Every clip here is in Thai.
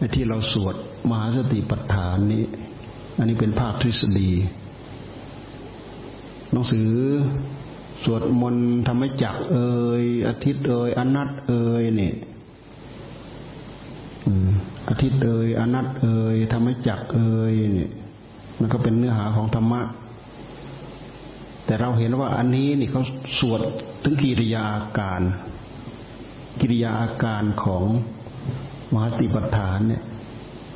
ไอ้ที่เราสวดมหาสติปัฏฐานนี้ อันนี้เป็นภาคทฤษฎีหนังสือสวดมนต์ทำให้จักเอ่ยอาทิตย์เอ่ยอนัตเอ่ยเนี่ยอาทิตย์เอ่ยอนัตเอ่ยทำให้จักเอ่ยเนี่ยมันก็เป็นเนื้อหาของธรรมะ แต่เราเห็นว่าอันนี้นี่เขาสวดถึงกิริยาอาการ กิริยาอาการของ มหาติปัฏฐานเนี่ย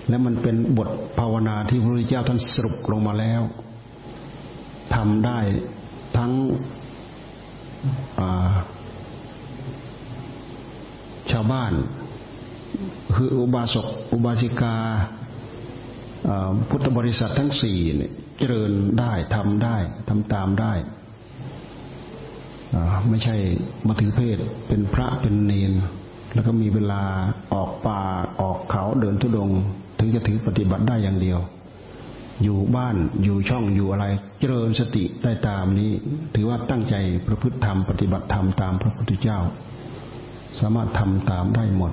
และมันเป็นบทภาวนาที่พระพุทธเจ้าท่านสรุปลงมาแล้วทำได้ทั้งชาวบ้าน คืออุบาสกอุบาสิกาพุทธบริษัททั้งสี่เนี่ยเจริญได้ทำได้ทำตามได้ไม่ใช่มาถือเพศเป็นพระเป็นเนน แล้วก็มีเวลาออกป่าออกเขาเดินทุดง ถึงจะถือปฏิบัติได้อย่างเดียว อยู่บ้านอยู่ช่องอยู่อะไร เจริญสติได้ตามนี้ ถือว่าตั้งใจประพฤติธรรมปฏิบัติธรรมตามพระพุทธเจ้า สามารถทำตามได้หมด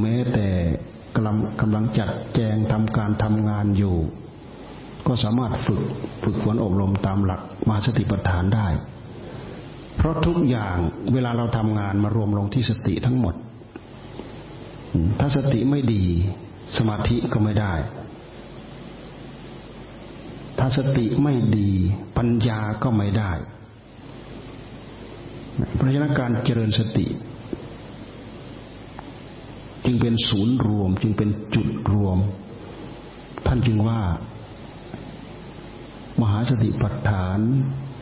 แม้แต่กำลังกำลังจัดแจงทำการทำงานอยู่ ก็สามารถฝึกฝึกฝนอบรมตามหลักมาสติปัฏฐานได้ เพราะทุกอย่างเวลาเราทำงานมารวมลงที่สติทั้งหมด ถ้าสติไม่ดี สมาธิก็ไม่ได้ ถ้าสติไม่ดี ปัญญาก็ไม่ได้ เพราะฉะนั้นการเจริญสติ จึงเป็นศูนย์รวม จึงเป็นจุดรวม ท่านจึงว่า มหาสติปัฏฐาน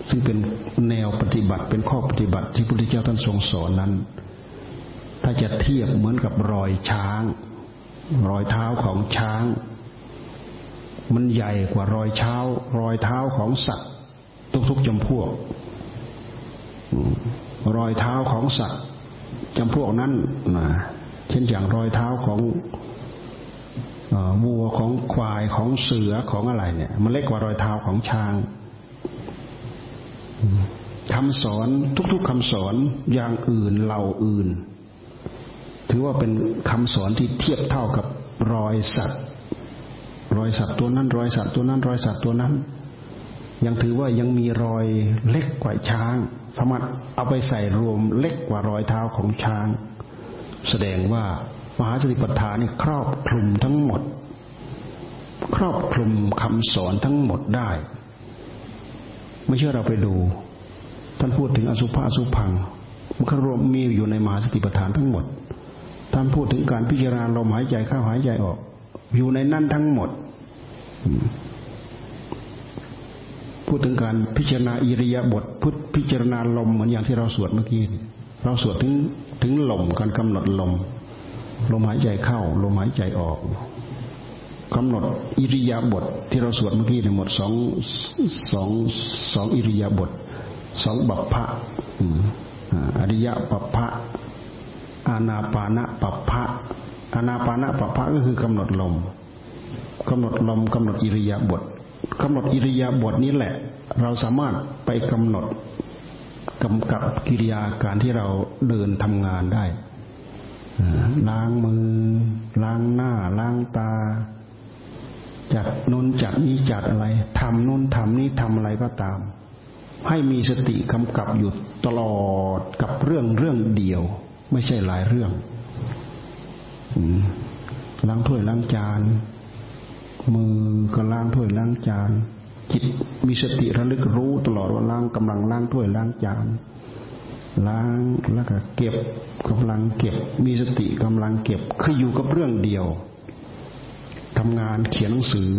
ซึ่งเป็นแนวปฏิบัติเป็นข้อปฏิบัติที่พระพุทธเจ้าท่านทรงสอนนั้น ถ้าจะเทียบเหมือนกับรอยช้าง รอยเท้าของช้าง มันใหญ่กว่ารอยเท้ารอยเท้าของสัตว์ทุกๆจำพวก รอยเท้าของสัตว์จำพวกนั้นนะเช่นอย่างรอยเท้าของวัวของควายของเสือของอะไรเนี่ย มันเล็กกว่ารอยเท้าของช้างคำสอนทุกๆคำสอนอย่างอื่นเหล่าอื่น ถือว่าเป็นคำสอนที่เทียบเท่ากับรอยสัตว์รอยสัตว์ตัวนั้นรอยสัตว์ตัวนั้น รอยสัตว์ตัวนั้น ยังถือว่ายังมีรอยเล็กกว่าช้าง สามารถเอาไปใส่รวมเล็กกว่ารอยเท้าของช้าง แสดงว่ามหาสติปัฏฐานนี่ครอบคลุมทั้งหมด ครอบคลุมคำสอนทั้งหมดได้ ไม่เชื่อเราไปดู ท่านพูดถึงอสุภะอสุพังมันก็รวมมีอยู่ในมหาสติปัฏฐานทั้งหมด ท่านพูดถึงการพิจารณาลมหายใจเข้าหายใจออก อยู่ในนั่นทั้งหมด พูดถึงการพิจารณาอิริยาบถพุทพิจารณาลมเหมือนอย่างที่เราสวดเมื่อกี้เราสวดถึงถึงลมการกำหนดลม ลมหายใจเข้า ลมหายใจออกกำหนดอิริยาบถทที่เราสวดเมื่อกี้ในหมดสองสองสองอิริยาบถสองบัพพะอริยะปัพพะ อานาปานะปัพพะอานาปานะปัพพะก็คือกำหนดลมกำหนดลมกำหนดอิริยาบถกำหนดอิริยาบถนี้แหละ เราสามารถไปกำหนดกำกับกิริยาการที่เราเดินทำงานได้ล้างมือ ล้างหน้า ล้างตา จัดนุนจัดนี้จัดอะไรทำนู้นทำนี้ทำอะไรก็ตาม ให้มีสติกำกับอยู่ตลอดกับเรื่องเรื่องเดียว ไม่ใช่หลายเรื่องล้างถ้วยล้างจาน มือก็ล้างถ้วยล้างจาน จิตมีสติระลึกรู้ตลอดว่าล้างกำลังล้างถ้วยล้างจาน ล้างแล้วก็เก็บกำลังเก็บ มีสติกำลังเก็บคืออยู่กับเรื่องเดียวทำงานเขียนหนังสือ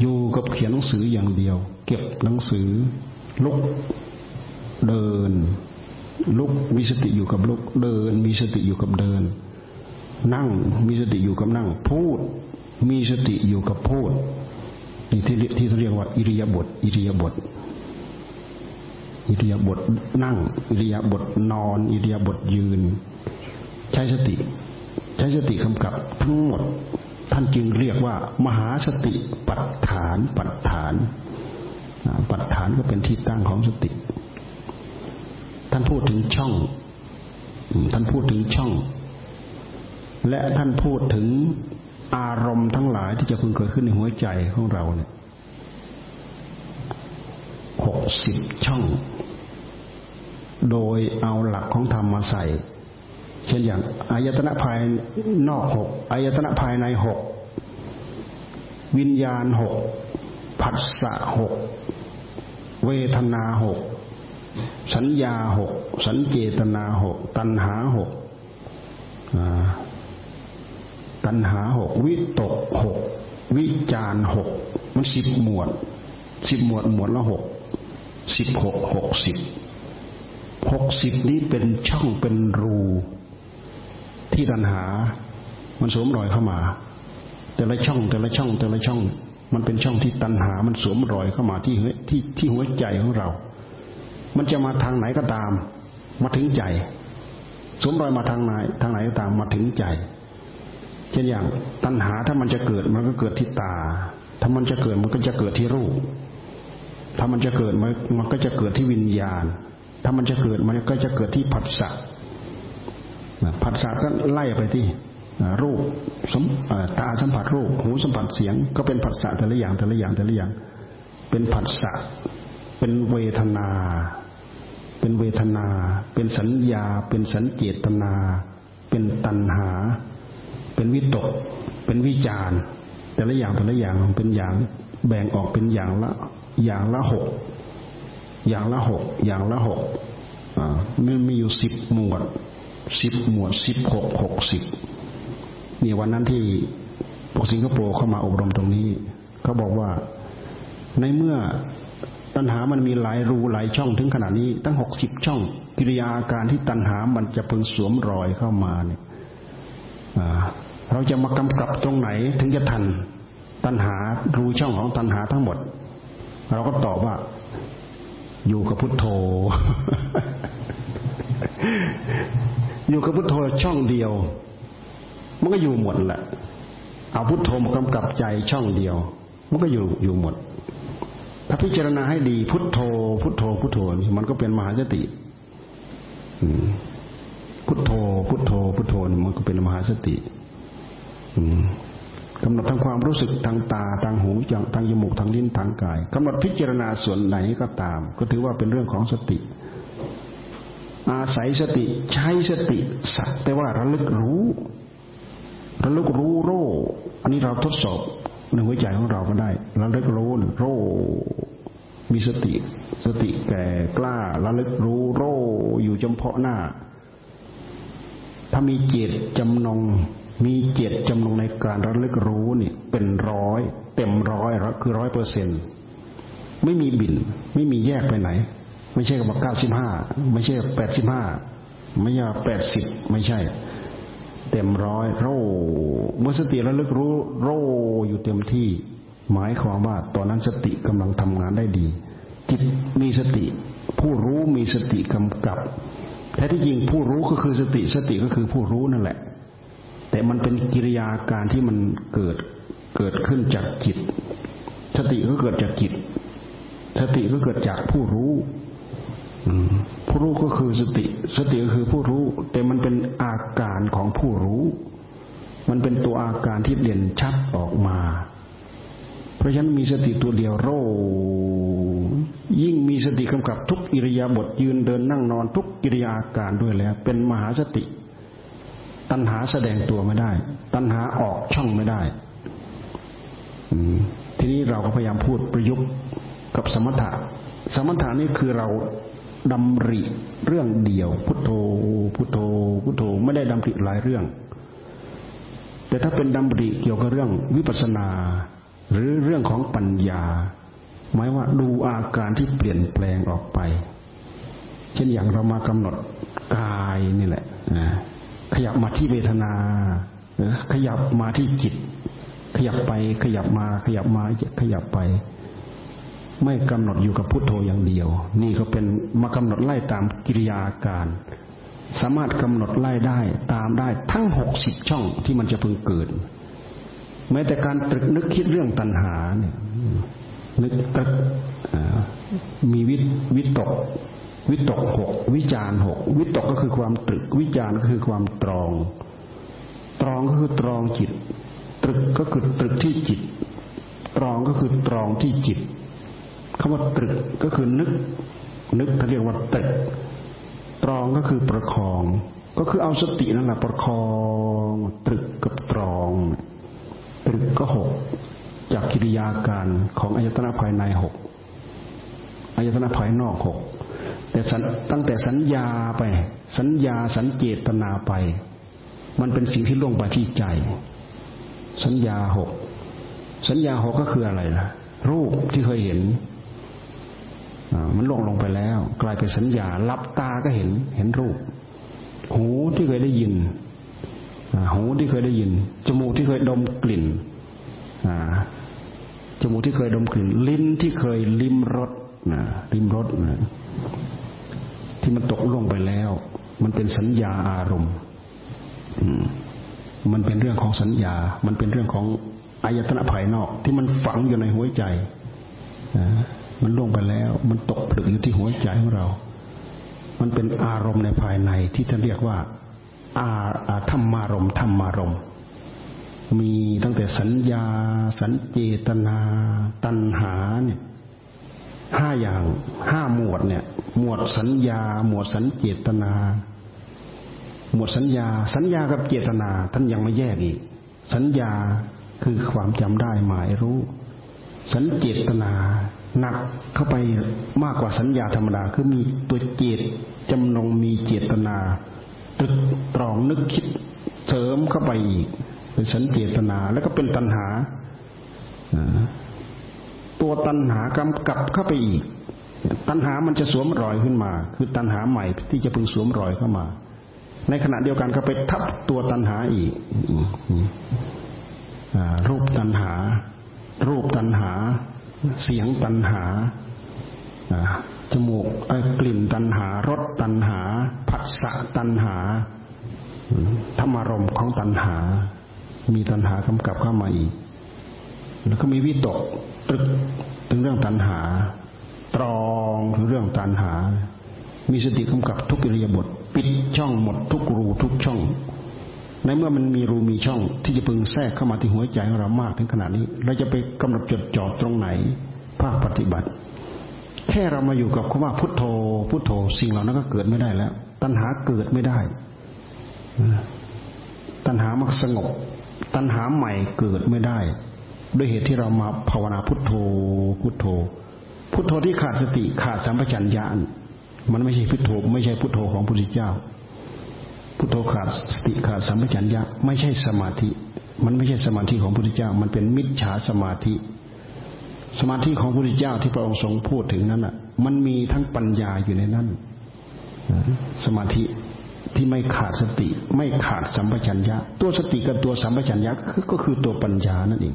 อยู่กับเขียนหนังสืออย่างเดียว เก็บหนังสือลุกเดิน ลุกมีสติอยู่กับลุกเดิน มีสติอยู่กับเดิน นั่งมีสติอยู่กับนั่ง พูด มีสติอยู่กับพูดนี่ที่ที่เรียกว่า อิริยาบถอิริยาบถอิริยาบถนั่ง อิริยาบถนอน อิริยาบถยืน ใช้สติ ใช้สติกำกับทั้งหมด ท่านจึงเรียกว่า มหาสติปัฏฐาน ปัฏฐานปัฏฐานก็เป็นที่ตั้งของสติ ท่านพูดถึงช่อง ท่านพูดถึงช่อง และท่านพูดถึงอารมณ์ทั้งหลายที่จะพึงเกิดขึ้นในหัวใจของเราเนี่ยหกสิบช่อง โดยเอาหลักของธรรมมาใส่ เช่นอย่างอายตนะภายนอกหกอายตนะภายในหกวิญญาณหกผัสสะหกเวทนาหก สัญญาหกสัญเจตนาหกตัณหาหกตัณหาหกวิตกหกวิจารหกมันสิบหมวดสิบหมวดหมวดละหกสิบหกหกสิบหกสิบนี้เป็นช่องเป็นรูที่ตัณหา มันสวมรอยเข้ามา แต่ละช่องแต่ละช่องแต่ละช่อง มันเป็นช่องที่ตัณหา มันสวมรอยเข้ามาที่ที่ที่หัวใจของเรา มันจะมาทางไหนก็ตาม มาถึงใจสวมรอยมาทางไหนทางไหนก็ตามมาถึงใจ เช่นอย่างตัณหาถ้ามันจะเกิดมันก็เกิดที่ตา ถ้ามันจะเกิดมันก็จะเกิดที่รูป ถ้ามันจะเกิดมันมันก็จะเกิดที่วิญญาณ ถ้ามันจะเกิดมันก็จะเกิดที่ผัสสะผัสสะก็ไล่ไปที่รูปตาสัมผัสรูป หูสัมผัสเสียง ก็เป็นผัสสะแต่ละอย่างแต่ละอย่างแต่ละอย่าง เป็นผัสสะเป็นเวทนา เป็นเวทนา เป็นสัญญา เป็นสัญเจตนา เป็นตัณหา เป็นวิตก เป็นวิจารแต่ละอย่างแต่ละอย่างเป็นอย่างแบ่งออกเป็นอย่างละ อย่างละหกอย่างละหกอย่างละหกอ่ามันมีอยู่สิบหมวดสิบหมวดสิบหกหกสิบนี่วันนั้นที่พวกสิงคโปร์เข้ามาอบรมตรงนี้เขาบอกว่าในเมื่อ ตัณหามันมีหลายรูหลายช่องถึงขนาดนี้ ตั้งหกสิบช่อง กิริยาการที่ตัณหามันจะพึงสวมรอยเข้ามาเนี่ยเราจะมากำกับตรงไหนถึงจะทัน ตัณหารูช่องของตัณหาทั้งหมด เราก็ตอบว่า อยู่กับพุทโธ อยู่กับพุทโธช่องเดียว มันก็อยู่หมดแหละเอาพุทโธมากำกับใจช่องเดียว มันก็อยู่อยู่หมด ถ้าพิจารณาให้ดี พุทโธ พุทโธ พุทโธนี่มันก็เป็นมหาสติพุทโธ พุทโธ พุทโธมันก็เป็นมหาสติกำหนดทางความรู้สึกทางตาทางหูทางจมูกทางลิ้นทางกายกำหนดพิจารณาส่วนไหนก็ตาม ก็ถือว่าเป็นเรื่องของสติ อาศัยสติใช้สติ สักแต่ว่าระลึกรู้ระลึกรู้โรอันนี้เราทดสอบ ในหัวใจของเราก็ได้ระลึกรู้โรมีสติ สติแก่กล้าระลึกรู้โรอยู่จำเพาะหน้า ถ้ามีเจตจำนง มีเจตจำนงในการระลึกรู้นี่เป็นร้อย เต็มร้อยคือร้อยเปอร์เซ็นไม่มีบิน ไม่มีแยกไปไหน ไม่ใช่กับเก้าสิบห้าไม่ใช่แปดสิบห้าไม่ใช่แปดสิบไม่ใช่ เต็มร้อยโรเมื่อสติระลึกรู้โรอยู่เต็มที่ หมายความว่าตอนนั้นสติกำลังทำงานได้ดี จิตมีสติ ผู้รู้มีสติกำกับแท้ที่จริงผู้รู้ก็คือสติสติก็คือผู้รู้นั่นแหละ แต่มันเป็นกิริยาการที่มันเกิดเกิดขึ้นจากจิต สติก็เกิดจากจิต สติก็เกิดจากผู้รู้ ผู้รู้ก็คือสติ สติก็คือผู้รู้ แต่มันเป็นอาการของผู้รู้ มันเป็นตัวอาการที่เด่นชัดออกมา เพราะฉะนั้นมีสติตัวเดียวโรยิ่งมีสติกำกับทุกอิริยาบถยืนเดินนั่งนอนทุกกิริยาการด้วยแล้ว เป็นมหาสติ ตัณหาแสดงตัวไม่ได้ ตัณหาออกช่องไม่ได้ทีนี้เราก็พยายามพูดประยุกต์กับสมถะ สมถะนี่คือเรา ดำริเรื่องเดียว พุทโธพุทโธพุทโธไม่ได้ดำริหลายเรื่อง แต่ถ้าเป็นดำริเกี่ยวกับเรื่องวิปัสสนา หรือเรื่องของปัญญา หมายว่าดูอาการที่เปลี่ยนแปลงออกไป เช่นอย่างเรามากำหนดกายนี่แหละนะขยับมาที่เวทนา ขยับมาที่จิต ขยับไปขยับมาขยับมาขยับไป ไม่กำหนดอยู่กับพุทโธอย่างเดียว นี่ก็เป็นมากำหนดไล่ตามกิริยาการ สามารถกำหนดไล่ได้ตามได้ทั้งหกสิบช่องที่มันจะพึงเกิด แม้แต่การตรึกนึกคิดเรื่องตัณหาเนี่ยนึกตรึกมีวิวิตก วิตกหกวิจารหกวิตกก็คือความตรึก วิจารก็คือความตรอง ตรองก็คือตรองจิต ตรึกก็คือตรึกที่จิต ตรองก็คือตรองที่จิต คำว่าตรึกก็คือนึก นึกเขาเรียกว่าตรึก ตรองก็คือประคอง ก็คือเอาสตินั่นแหละประคอง ตรึกกับตรอง ตรึกก็หกจากกิริยาการของอายตนะภายในหกอายตนะภายนอกหกแต่ตั้งแต่สัญญาไป สัญญาสัญเจตนาไป มันเป็นสิ่งที่ล่วงไปที่ใจ สัญญาหกสัญญาหกก็คืออะไรล่ะ รูปที่เคยเห็น มันล่วงลงไปแล้ว กลายเป็นสัญญาลับตาก็เห็นเห็นรูป หูที่เคยได้ยินหูที่เคยได้ยิน จมูกที่เคยดมกลิ่นจมูกที่เคยดมกลิ่น ลิ้นที่เคยลิ้มรสลิ้มรสที่มันตกล่วงไปแล้ว มันเป็นสัญญาอารมณ์มันเป็นเรื่องของสัญญา มันเป็นเรื่องของอายตนะภายนอก ที่มันฝังอยู่ในหัวใจ มันล่วงไปแล้ว มันตกผลึกอยู่ที่หัวใจของเรา มันเป็นอารมณ์ในภายในที่ท่านเรียกว่า อาธรรมารมธรรมารมมีตั้งแต่สัญญา สัญเจตนา ตัณหาเนี่ยห้าอย่างห้าหมวดเนี่ย หมวดสัญญา หมวดสัญเจตนา หมวดสัญญา สัญญากับเจตนา ท่านยังไม่แยกอีก สัญญาคือความจำได้หมายรู้ สัญเจตนา หนักเข้าไปมากกว่าสัญญาธรรมดา คือมีตัวเจตจำนงมีเจตนาตรึกตรองนึกคิดเสริมเข้าไปอีกเป็นสัญเจตนา แล้วก็เป็นตัณหาตัวตัณหากำกับเข้าไปอีก ตัณหามันจะสวมรอยขึ้นมา คือตัณหาใหม่ที่จะพึงสวมรอยเข้ามา ในขณะเดียวกันก็ไปทับตัวตัณหาอีกรูปตัณหา รูปตัณหา เสียงตัณหาจมูกกลิ่นตัณหารสตัณหาผัสสะตัณหาธรรมารมของตัณหา มีตัณหากำกับเข้ามาอีก แล้วก็มีวิตกตรึกถึงเรื่องตัณหา ตรองถึงเรื่องตัณหา มีสติกำกับทุกอิริยาบถปิดช่องหมดทุกรูทุกช่อง ในเมื่อมันมีรูมีช่องที่จะพึงแทรกเข้ามาที่หัวใจของเรามากถึงขนาดนี้ เราจะไปกำหนดจดจ่อตรงไหน ภาคปฏิบัติ แค่เรามาอยู่กับคำว่าพุทโธ พุทโธ สิ่งเหล่านั้นก็เกิดไม่ได้แล้ว ตัณหาเกิดไม่ได้ ตัณหามันสงบ ตัณหาใหม่เกิดไม่ได้ ด้วยเหตุที่เรามาภาวนาพุทโธ พุทโธ พุทโธที่ขาดสติขาดสัมปชัญญะมันไม่ใช่พุทโธ ไม่ใช่พุทโธของพระพุทธเจ้า พุทโธขาดสติขาดสัมปชัญญะไม่ใช่สมาธิ มันไม่ใช่สมาธิของพระพุทธเจ้า มันเป็นมิจฉาสมาธิ สมาธิของพระพุทธเจ้าที่พระองค์ทรงพูดถึงนั้นอะ มันมีทั้งปัญญาอยู่ในนั้นสมาธิที่ไม่ขาดสติ ไม่ขาดสัมปชัญญะ ตัวสติกับตัวสัมปชัญญะก็คือตัวปัญญานั่นเอง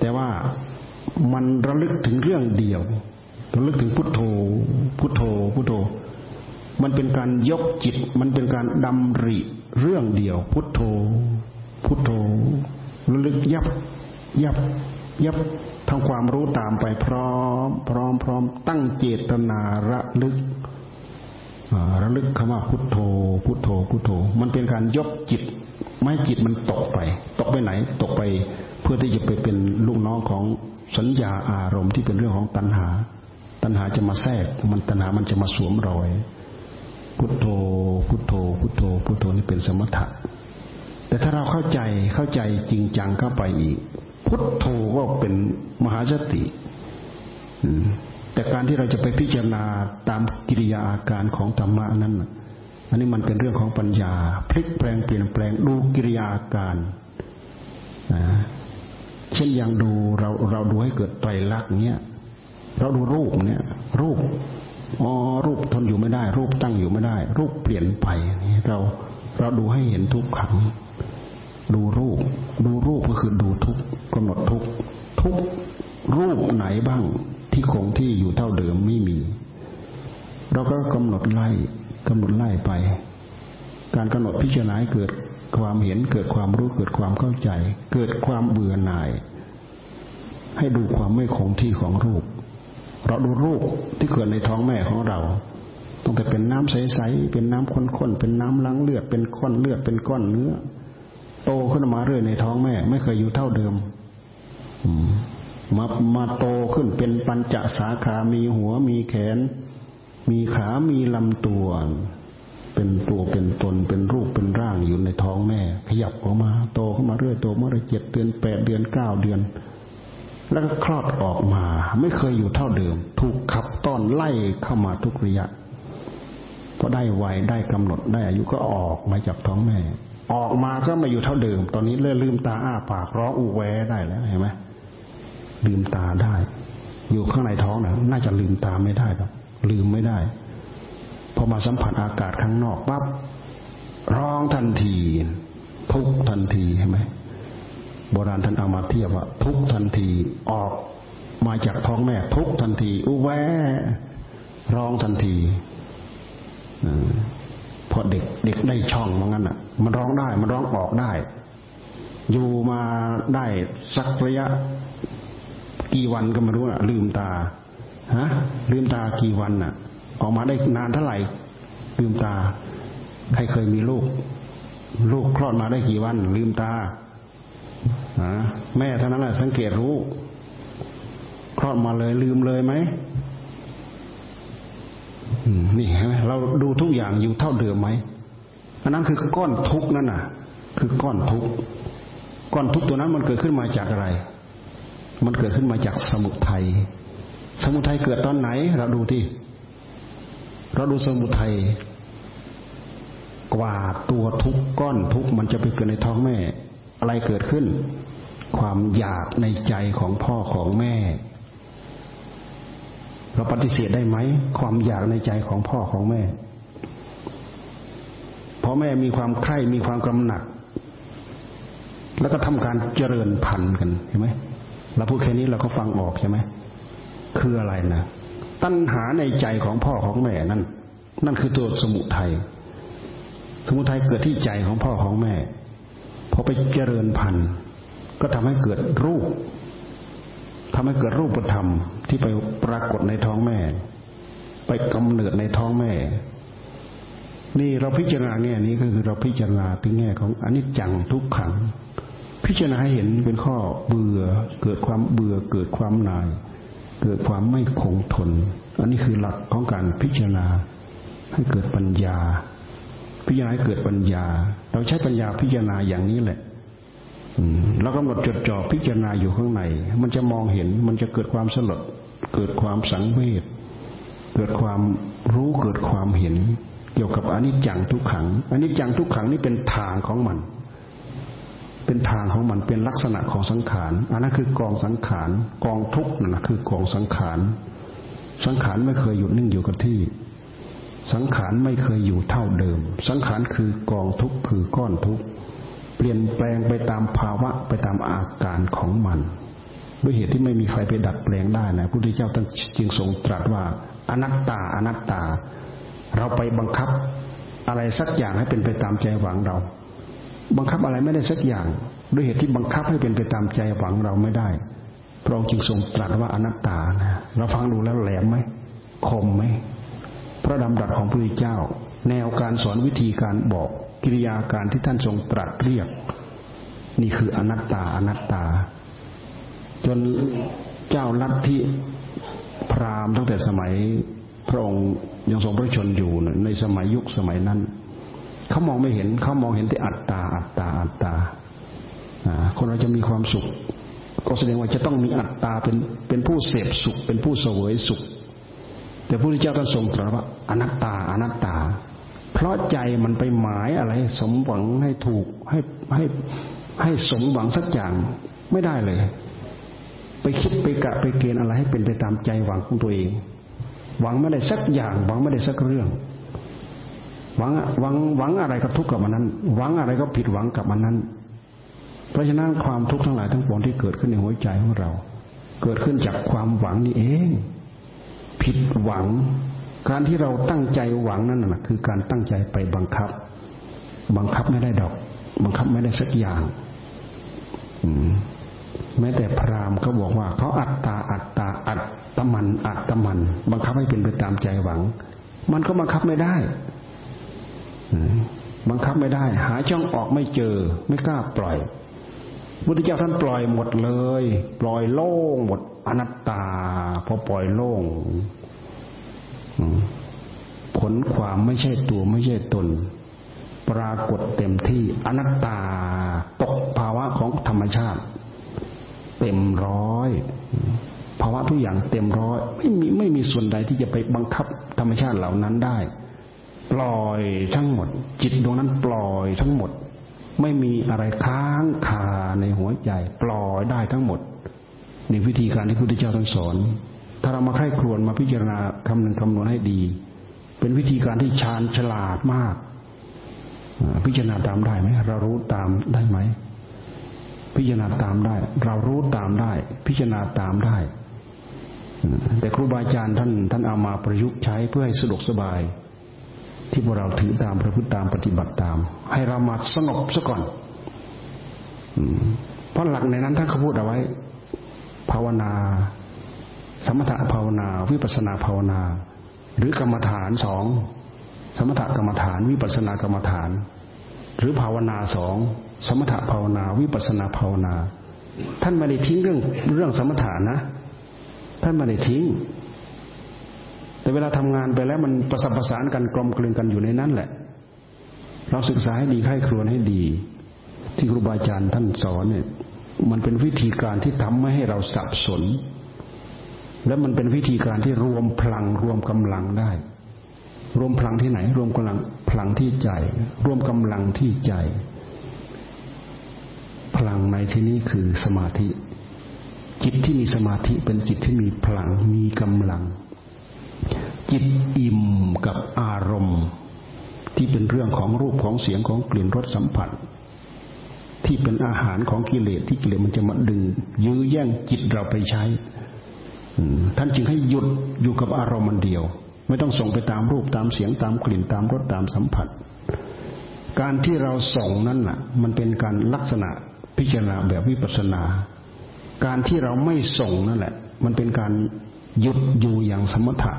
แต่ว่ามันระลึกถึงเรื่องเดียวระลึกถึงพุทโธ พุทโธ พุทโธ มันเป็นการยกจิต มันเป็นการดำริเรื่องเดียว พุทโธ พุทโธระลึกยับ ยับ ยับทำความรู้ตามไปพร้อม พร้อมพร้อม ตั้งเจตนาระลึกระลึกคำว่าพุทโธ พุทโธ พุทโธ มันเป็นการยกจิต ไม่จิตมันตกไป ตกไปไหน ตกไป เพื่อที่จะไปเป็นลูกน้องของสัญญาอารมณ์ที่เป็นเรื่องของตัณหา ตัณหาจะมาแทรก มันตัณหามันจะมาสวมรอย พุทโธ พุทโธ พุทโธ พุทโธนี่เป็นสมถะ แต่ถ้าเราเข้าใจเข้าใจจริงจังเข้าไปอีก พุทโธก็เป็นมหาสติแต่การที่เราจะไปพิจารณาตามกิริยาอาการของธรรมะนั้นอันนี้มันเป็นเรื่องของปัญญา พลิกแปลงเปลี่ยนแปลงดูกิริยาอาการเช่นอย่างดูเราเราดูให้เกิดไตรลักษณ์เนี้ยเราดูรูปเนี้ยรูป อ๋อรูปทนอยู่ไม่ได้ รูปตั้งอยู่ไม่ได้ รูปเปลี่ยนไปนี่เราเราดูให้เห็นทุกขัง ดูรูป ดูรูปก็คือดูทุกกำหนดทุกทุกรูปไหนบ้างที่คงที่อยู่เท่าเดิมไม่มี เราก็กำหนดไล่กำหนดไล่ไป การกำหนดพิจารณาเกิดความเห็นเกิดความรู้เกิดความเข้าใจ เกิดความเบื่อหน่าย ให้ดูความไม่คงที่ของรูป เราดูรูปที่เกิดในท้องแม่ของเราต้องแต่เป็นน้ำใสๆเป็นน้ำข้นๆเป็นน้ำล้างเลือดเป็นก้อนเลือดเป็นก้อนเนื้อ โตขึ้นมาเรื่อยในท้องแม่ ไม่เคยอยู่เท่าเดิมมามาโตขึ้นเป็นปัญจสาขา มีหัว มีแขน มีขา มีลำตัว เป็นตัว เป็นตน เป็นรูป เป็นร่างอยู่ในท้องแม่ ขยับออกมา โตขึ้นมาเรื่อย โตเมื่อไรเจ็ดเดือนแปดเดือนเก้าเดือน แล้วก็คลอดออกมา ไม่เคยอยู่เท่าเดิม ถูกขับต้อนไล่เข้ามาทุกระยะพอได้วัยได้กำหนดได้อายุก็ออกมาจากท้องแม่ ออกมาก็มาอยู่เท่าเดิม ตอนนี้เลื่อลืมตาอ้าปากร้องอูแวได้แล้วเห็นไหมลืมตาได้ อยู่ข้างในท้องนะน่าจะลืมตาไม่ได้หรอกลืมไม่ได้พอมาสัมผัสอากาศข้างนอกปั๊บร้องทันทีทุกทันทีเห็นไหม โบราณท่านเอามาเทียบว่าทุกทันทีออกมาจากท้องแม่ ทุกทันทีอุแวร้องทันทีพอเด็กเด็กได้ช่องมันงั้นอะ มันร้องได้ มันร้องออกได้ อยู่มาได้สักระยะ กี่วันก็ไม่รู้อะ ลืมตาฮะลืมตากี่วันอะ ออกมาได้นานเท่าไหร่ ลืมตา ใครเคยมีลูก ลูกคลอดมาได้กี่วัน ลืมตา แม่เท่านั้นแหละสังเกตรู้คลอดมาเลยลืมเลยไหมนี่เห็นไหมเราดูทุกอย่างอยู่เท่าเดิมไหมอันนั้นคือก้อนทุกนั่นน่ะ คือก้อนทุกก้อนทุกตัวนั้นมันเกิดขึ้นมาจากอะไร มันเกิดขึ้นมาจากสมุทัยสมุทัยเกิดตอนไหน เราดูที่ เราดูสมุทัยกว่าตัวทุกก้อนทุกมันจะไปเกิดในท้องแม่ อะไรเกิดขึ้น ความอยากในใจของพ่อของแม่ เราปฏิเสธได้ไหม ความอยากในใจของพ่อของแม่พ่อแม่มีความใคร่มีความกำหนัดแล้วก็ทำการเจริญพันธุ์กันเห็นไหมเราพูดแค่นี้เราก็ฟังออกใช่ไหมคืออะไรนะตัณหาในใจของพ่อของแม่นั่นนั่นคือตัวสมุทัยสมุทัยเกิดที่ใจของพ่อของแม่ พอไปเจริญพันธุ์ก็ทำให้เกิดรูปทำให้เกิดรูปธรรมที่ไปปรากฏในท้องแม่ ไปกำเนิดในท้องแม่ นี่เราพิจารณาแง่นี้ก็คือเราพิจารณาถึงแง่ของอนิจจังทุกขัง พิจารณาให้เห็นเป็นข้อเบื่อเกิดความเบื่อเกิดความนาย เกิดความไม่คงทน อันนี้คือหลักของการพิจารณาให้เกิดปัญญา พิจารณาเกิดปัญญา เราใช้ปัญญาพิจารณาอย่างนี้แหละเรากำหนดจดจ่อพิจารณาอยู่ข้างใน มันจะมองเห็นมันจะเกิดความสลด เกิดความสังเวชเกิดความรู้เกิดความเห็น เกี่ยวกับอนิจจังทุกขังอนิจจังทุกขังนี่เป็นทางของมัน เป็นทางของมันเป็นลักษณะของสังขารอันนั้นคือกองสังขารกองทุกนั่นนะคือกองสังขารสังขารไม่เคยหยุดนิ่งอยู่กับที่ สังขารไม่เคยอยู่เท่าเดิม สังขารคือกองทุกข์คือก้อนทุกข์เปลี่ยนแปลงไปตามภาวะไปตามอาการของมัน ด้วยเหตุที่ไม่มีใครไปดัดแปลงได้นะพระพุทธเจ้าท่านจึงทรงตรัสว่า อนัตตาอนัตตา เราไปบังคับอะไรสักอย่างให้เป็นไปตามใจหวังเรา บังคับอะไรไม่ได้สักอย่าง ด้วยเหตุที่บังคับให้เป็นไปตามใจหวังเราไม่ได้พระองค์จึงทรงตรัสว่าอนัตตานะเราฟังดูแล้วแหลมไหมคมไหม พระดำรัสของพระพุทธเจ้า แนวการสอนวิธีการบอกกิริยาการที่ท่านทรงตรัสเรียก นี่คืออนัตตาอนัตตา จนเจ้าลัทธิพราหมณ์ตั้งแต่สมัยพระองค์ยังทรงพระชนอยู่ในสมัยยุคสมัยนั้นเขามองไม่เห็นเขามองเห็นแต่อัตตาอัตตาอัตตาคนเราจะมีความสุข ก็แสดงว่าจะต้องมีอัตตาเป็นเป็นผู้เสพสุข เป็นผู้เสวยสุข แต่พระพุทธเจ้าท่านทรงตรัสว่าอนัตตาอนัตตา เพราะใจมันไปหมายอะไร สมหวังให้ถูกให้ให้ให้สมหวังสักอย่างไม่ได้เลย ไปคิดไปกะไปเกณฑ์อะไรให้เป็นไปตามใจหวังของตัวเอง หวังไม่ได้สักอย่าง หวังไม่ได้สักเรื่อง หวังหวังหวังอะไรก็ทุกข์กับมันนั้น หวังอะไรก็ผิดหวังกับมันนั้น เพราะฉะนั้นความทุกข์ทั้งหลายทั้งปวงที่เกิดขึ้นในหัวใจของเรา เกิดขึ้นจากความหวังนี่เอง ผิดหวัง การที่เราตั้งใจหวังนั่นนะคือการตั้งใจไปบังคับ บังคับไม่ได้ดอก บังคับไม่ได้สักอย่างแม้แต่พราหมณ์เขาบอกว่าเขาอัตตาอัตตาอัตตมันอัตตมัน บังคับให้เป็นไปตามใจหวัง มันก็บังคับไม่ได้บังคับไม่ได้ หาช่องออกไม่เจอ ไม่กล้าปล่อยพุทธเจ้าท่านปล่อยหมดเลย ปล่อยโล่งหมด อนัตตาพอปล่อยโล่งผลความไม่ใช่ตัวไม่ใช่ตน ปรากฏเต็มที่อนัตตาตกภาวะของธรรมชาติ เต็มร้อยภาวะทุกอย่างเต็มร้อยไม่มีไม่มีส่วนใดที่จะไปบังคับธรรมชาติเหล่านั้นได้ ปล่อยทั้งหมด จิตดวงนั้นปล่อยทั้งหมด ไม่มีอะไรค้างคาในหัวใจ ปล่อยได้ทั้งหมด นี่วิธีการที่พระพุทธเจ้าท่านสอน ถ้าเรามาใคร่ครวญมาพิจารณาคำนึงคำนวณให้ดี เป็นวิธีการที่ชาญฉลาดมาก พิจารณาตามได้ไหมเรารู้ตามได้ไหม พิจารณาตามได้ เรารู้ตามได้ พิจารณาตามได้ แต่ครูบาอาจารย์ท่านท่านเอามาประยุกต์ใช้เพื่อให้สะดวกสบาย ที่พวกเราถือตามประพฤติตามปฏิบัติตาม ให้เรามาสงบซะก่อนเพราะหลักในนั้นท่านเขาพูดเอาไว้ ภาวนา สมถะภาวนา วิปัสนาภาวนา หรือกรรมฐานสองสมถกรรมฐาน วิปัสนากรรมฐาน หรือภาวนาสองสมถภาวนา วิปัสนาภาวนา ท่านไม่ได้ทิ้งเรื่องเรื่องสมถานะ ท่านไม่ได้ทิ้ง แต่เวลาทำงานไปแล้วมันประสานประสานกันกลมกลืนกันอยู่ในนั้นแหละ เราศึกษาให้ดีไข้ครวนให้ดี ที่ครูบาอาจารย์ท่านสอนเนี่ย มันเป็นวิธีการที่ทำไม่ให้เราสับสน และมันเป็นวิธีการที่รวมพลังรวมกำลังได้ รวมพลังที่ไหน รวมกำลังพลังที่ใจ รวมกำลังที่ใจ พลังในที่นี้คือสมาธิ จิตที่มีสมาธิเป็นจิตที่มีพลังมีกำลัง จิตอิ่มกับอารมณ์ ที่เป็นเรื่องของรูปของเสียงของกลิ่นรสสัมผัส ที่เป็นอาหารของกิเลสที่กิเลสมันจะมาดึง ยื้อแย่งจิตเราไปใช้ท่านจึงให้หยุดอยู่กับอารมณ์มันเดียว ไม่ต้องส่งไปตามรูปตามเสียงตามกลิ่นตามรสตามสัมผัส การที่เราส่งนั่นน่ะ มันเป็นการลักษณะพิจารณาแบบวิปัสนา การที่เราไม่ส่งนั่นแหละ มันเป็นการหยุดอยู่อย่างสมถะ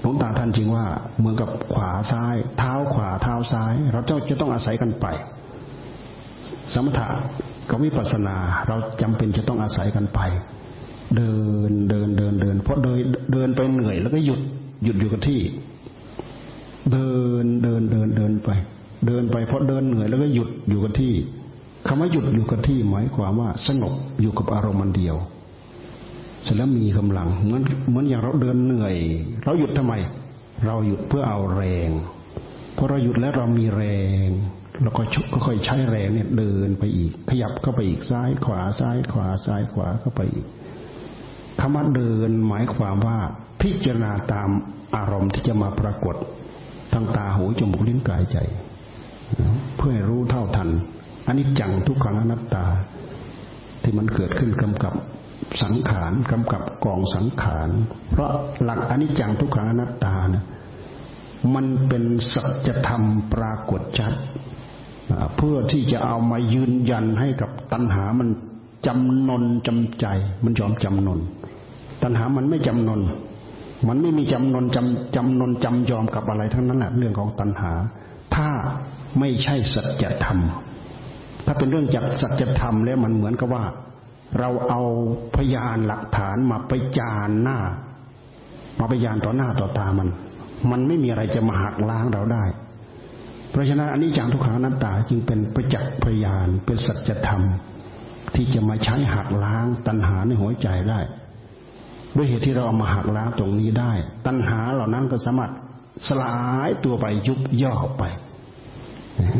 หลวงตาท่านจึงว่าเหมือนกับขวาซ้าย เท้าขวาเท้าซ้าย เราเจ้าจะต้องอาศัยกันไป สมถะกับวิปัสสนาเราจำเป็นจะต้องอาศัยกันไป เดินเดินเดินเดินเพราะเดินเดินไปเหนื่อย แล้วก็หยุดหยุดอยู่กับที่ เดินเดินเดินเดินไป เดินไปเพราะเดินเหนื่อยแล้วก็หยุดอยู่กับที่คำว่าหยุดอยู่กับที่หมายความว่าสงบอยู่กับอารมณ์มันเดียวเสร็จแล้วมีกำลังเหมือนเหมือนอย่างเราเดินเหนื่อย เราหยุดทำไม เราหยุดเพื่อเอาแรงพอเราหยุดแล้วเรามีแรง แล้วก็ค่อยใช้แรงเนี่ยเดินไปอีก ขยับเข้าไปอีกซ้ายขวาซ้ายขวาซ้ายขวาเข้าไปอีกคำว่าเดินหมายความว่าพิจารณาตามอารมณ์ที่จะมาปรากฏทางตาหูจมูกลิ้นกายใจเพื่อให้รู้เท่าทันอันนี้จังทุกขังอนัตตา ที่มันเกิดขึ้นกำกับสังขารกำกับกองสังขาร เพราะหลักอนิจจังทุกขังอนัตตานะมันเป็นสัจธรรมปรากฏชัด เพื่อที่จะเอามายืนยันให้กับตัณหามันจำนนจำใจ มันยอมจำนน ตัณหามันไม่จำนน มันไม่มีจำนนจำจำนนจำยอมกับอะไรทั้งนั้นแหละเรื่องของตัณหา ถ้าไม่ใช่สัจธรรม ถ้าเป็นเรื่องจากสัจธรรมแล้วมันเหมือนกับว่า เราเอาพยานหลักฐานมาไปจานหน้า มาไปยานต่อหน้าต่อตามัน มันไม่มีอะไรจะมาหักล้างเราได้ ราะฉะนั้นอันนี้จังทุกขังนัตตาจึงเป็นประจักษ์พยานเป็นสัจธรรม ที่จะมาใช้หักล้างตัณหาในหัวใจได้ ด้วยเหตุที่เราเอามาหักล้างตรงนี้ได้ ตัณหาเหล่านั้นก็สามารถสลายตัวไปยุบย่อไป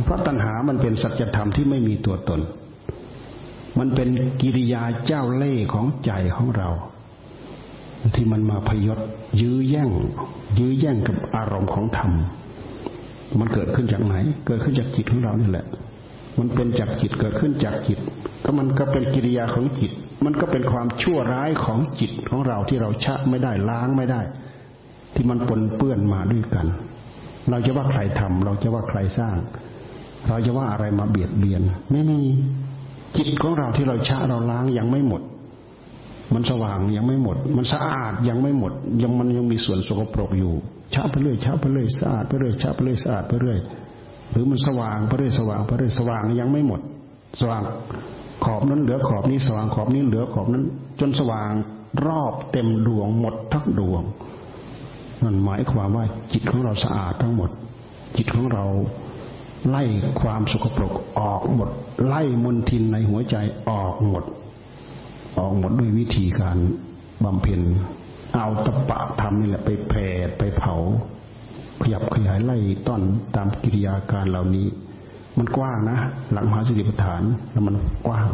เพราะตัณหามันเป็นสัจธรรมที่ไม่มีตัวตน มันเป็นกิริยาเจ้าเล่ห์ของใจของเรา ที่มันมาพยศยื้อแย่ง ยื้อแย่งกับอารมณ์ของธรรม มันเกิดขึ้นจากไหน เกิดขึ้นจากจิตของเราเนี่ยแหละ มันเป็นจากจิตเกิดขึ้นจากจิต ก็มันก็เป็นกิริยาของจิต มันก็เป็นความชั่วร้ายของจิตของเราที่เราชะไม่ได้ล้างไม่ได้ ที่มันปนเปื้อนมาด้วยกัน เราจะว่าใครทำเราจะว่าใครสร้าง เราจะว่าอะไรมาเบียดเบียน ไม่มีจิตของเราที่เราชะเราล้างยังไม่หมด มันสว่างยังไม่หมด มันสะอาดยังไม่หมด ยังมันยังมีส่วนสกปรกอยู่ ช้าไปเรื่อยช้าไปเรื่อยสะอาดไปเรื่อยช้าไปเรื่อยสะอาดไปเรื่อยหรือมันสว่างไปเรื่อยสว่างไปเรื่อยสว่างยังไม่หมด สว่างขอบนั้นเหลือขอบนี้สว่างขอบนี้เหลือขอบนั้น จนสว่างรอบเต็มดวงหมดทั้งดวงนั่นหมายความว่าจิตของเราสะอาดทั้งหมด จิตของเราไล่ความสกปรกออกหมด ไล่มลทินในหัวใจออกหมด ออกหมดด้วยวิธีการบำเพ็ญ เอาตะปะทำนี่แหละไปแผ่ไปเผา ขยับขยายไล่ต้อนตามกิริยาการเหล่านี้ มันกว้างนะ หลักมหาสติปัฏฐานแล้วมันกว้าง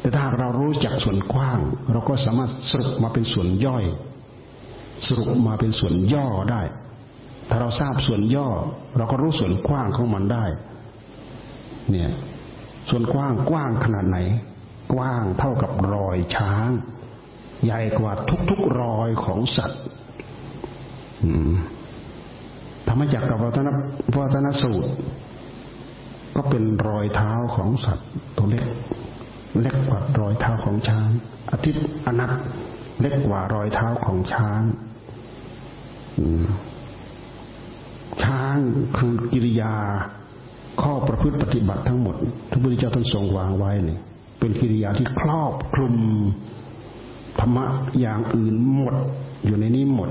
แต่ถ้าเรารู้จักส่วนกว้าง เราก็สามารถสรุปมาเป็นส่วนย่อย สรุปมาเป็นส่วนย่อได้ ถ้าเราทราบส่วนย่อ เราก็รู้ส่วนกว้างของมันได้ เนี่ย ส่วนกว้างกว้างขนาดไหน กว้างเท่ากับรอยช้าง ใหญ่กว่าทุกๆรอยของสัตว์ธรรมจักรกับวัฒนวัฒนสูตร ก็เป็นรอยเท้าของสัตว์ ตัวเล็ก เล็กกว่ารอยเท้าของช้าง อาทิตย์อนัตเล็กกว่ารอยเท้าของช้างช้างคือกิริยา ข้อประพฤติปฏิบัติทั้งหมดทุกพุทธเจ้าท่านทรงวางไว้เนี่ยเป็นกิริยาที่ครอบคลุม ธรรมะอย่างอื่นหมด อยู่ในนี้หมด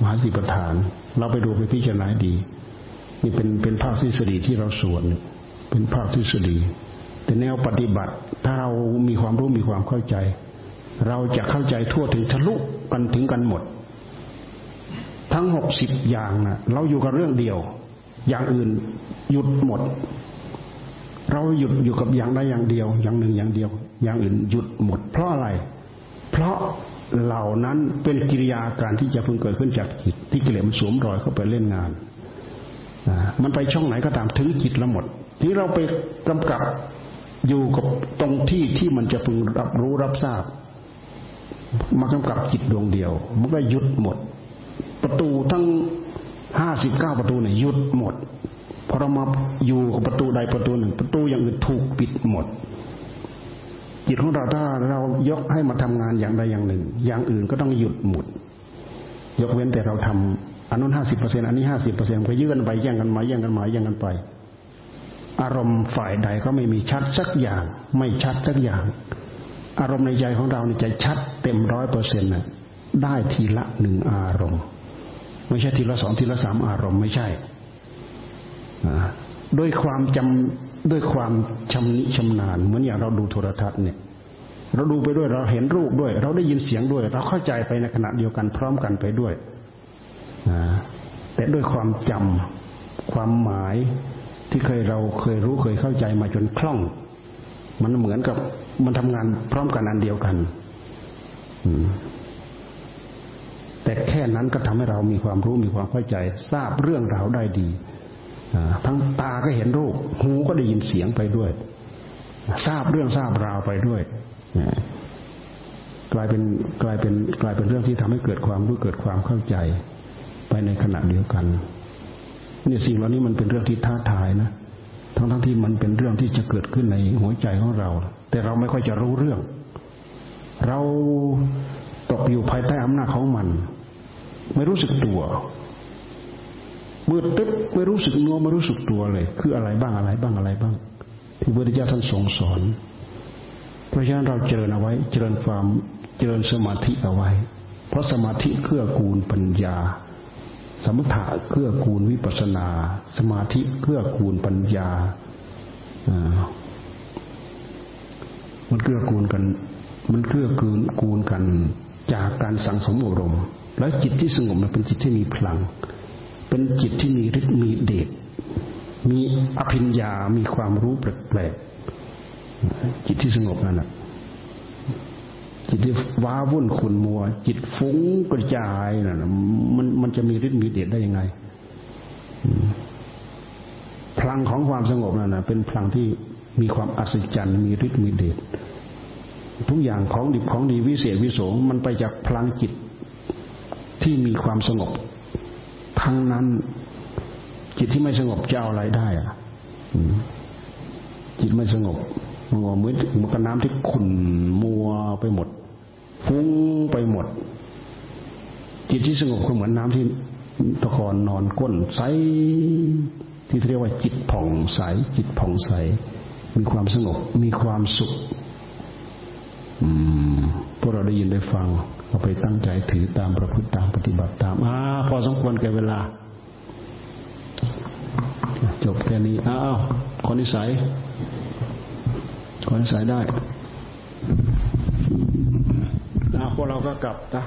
มหาสิปฐาน เราไปดูไปพิจารณาดี นี่เป็นเป็นภาคทฤษฎีที่เราสวดเป็นภาคทฤษฎี แต่แนวปฏิบัติ ถ้าเรามีความรู้มีความเข้าใจ เราจะเข้าใจทั่วถึงทะลุกันถึงกันหมด ทั้งหกสิบอย่างนะเราอยู่กับเรื่องเดียว อย่างอื่นหยุดหมด เราหยุดอยู่กับอย่างใดอย่างเดียว อย่างหนึ่งอย่างเดียว อย่างอื่นหยุดหมด เพราะอะไร เพราะเหล่านั้นเป็นกิริยาการที่จะพึงเกิดขึ้นจากจิตที่กิเลสมันสวมรอยเข้าไปเล่นงานมันไปช่องไหนก็ตามถึงจิตละหมด ที่เราไปกำกับอยู่กับตรงที่ที่มันจะพึงรับรู้รับทราบ มากำกับจิตดวงเดียว มันก็หยุดหมด ประตูทั้งห้าสิบเก้าประตูเนี่ยหยุดหมดพอเรามาอยู่กับประตูใดประตูหนึ่ง ประตูอย่างอื่นถูกปิดหมด จิตของเราถ้าเรายกให้มาทำงานอย่างใดอย่างหนึ่ง อย่างอื่นก็ต้องหยุดหมดยกเว้นแต่เราทำอันนู้นห้าสิบเปอร์เซ็นอันนี้ห้าสิบเปอร์เซ็นต์ก็ยื้อกันไปแย่งกันมาแย่งกันมาแย่งกันไป อารมณ์ฝ่ายใดก็ไม่มีชัดสักอย่าง ไม่ชัดสักอย่าง อารมณ์ในใจของเราในใจชัดเต็มร้อยเปอร์เซ็นต์น่ะได้ทีละหนึ่งอารมณ์ ไม่ใช่ทีละสองทีละสามอารมณ์ไม่ใช่ด้วยความจำ ด้วยความชำนิชำนาญ เหมือนอย่างเราดูโทรทัศน์เนี่ย เราดูไปด้วยเราเห็นรูปด้วย เราได้ยินเสียงด้วย เราเข้าใจไปในขณะเดียวกันพร้อมกันไปด้วยแต่ด้วยความจำความหมายที่เคยเราเคยรู้เคยเข้าใจมาจนคล่อง มันเหมือนกับมันทำงานพร้อมกันอันเดียวกันแต่แค่นั้นก็ทำให้เรามีความรู้มีความเข้าใจ ทราบเรื่องราวได้ดี ทั้งตาก็เห็นรูป หูก็ได้ยินเสียงไปด้วย ทราบเรื่องทราบราวไปด้วยกลายเป็นกลายเป็นกลายเป็นเรื่องที่ทำให้เกิดความรู้เกิดความเข้าใจ ไปในขณะเดียวกันเนี่ยสิ่งเหล่านี้มันเป็นเรื่องที่ท้าทายนะทั้งทั้งที่มันเป็นเรื่องที่จะเกิดขึ้นในหัวใจของเรา แต่เราไม่ค่อยจะรู้เรื่อง เราตกอยู่ภายใต้อำนาจของมัน ไม่รู้สึกตัว มืดตึ๊บไม่รู้สึกนัวไม่รู้สึกตัวเลย คืออะไรบ้างอะไรบ้างอะไรบ้าง ที่พระพุทธเจ้าท่านทรงสอน เพราะฉะนั้นเราเจริญเอาไว้ เจริญความเจริญสมาธิเอาไว้ เพราะสมาธิเกื้อกูลปัญญา สมถะเกื้อกูลวิปัสนา สมาธิเกื้อกูลปัญญามันเกื้อกูลกัน มันเกื้อกูลกูลกันจากการสังสมอบรม แล้วจิตที่สงบมันเป็นจิตที่มีพลัง เป็นจิตที่มีฤทธิ์มีเดชมีอภิญญา มีความรู้แปลกๆจิตที่สงบนั่นแหละจิตที่ว้าวุ่นขุนมัว จิตฟุ้งกระจายนั่นมันมันจะมีฤทธิ์มีเดชได้ยังไงพลังของความสงบนั่นนะเป็นพลังที่มีความอัศจรรย์ มีฤทธิ์มีเดชทุกอย่างของดิบของดีวิเศษวิโสมันไปจากพลังจิตที่มีความสงบ ทั้งนั้น จิตที่ไม่สงบจะเอาอะไรได้อะจิตไม่สงบมัวเหมือนเหมือนกับน้ำที่ขุ่นมัวไปหมด ฟุ้งไปหมด จิตที่สงบก็เหมือนน้ำที่ตะกอนนอนก้นใสที่เรียกว่าจิตผ่องใส จิตผ่องใส มีความสงบมีความสุข พวกเราได้ยินได้ฟังเอาไปตั้งใจถือตามประพฤติตามปฏิบัติตามอ่าพอสมควรแก่เวลา จบแค่นี้อ้าวคนนิสัยคนนิสัยได้พวกเราก็กลับนะ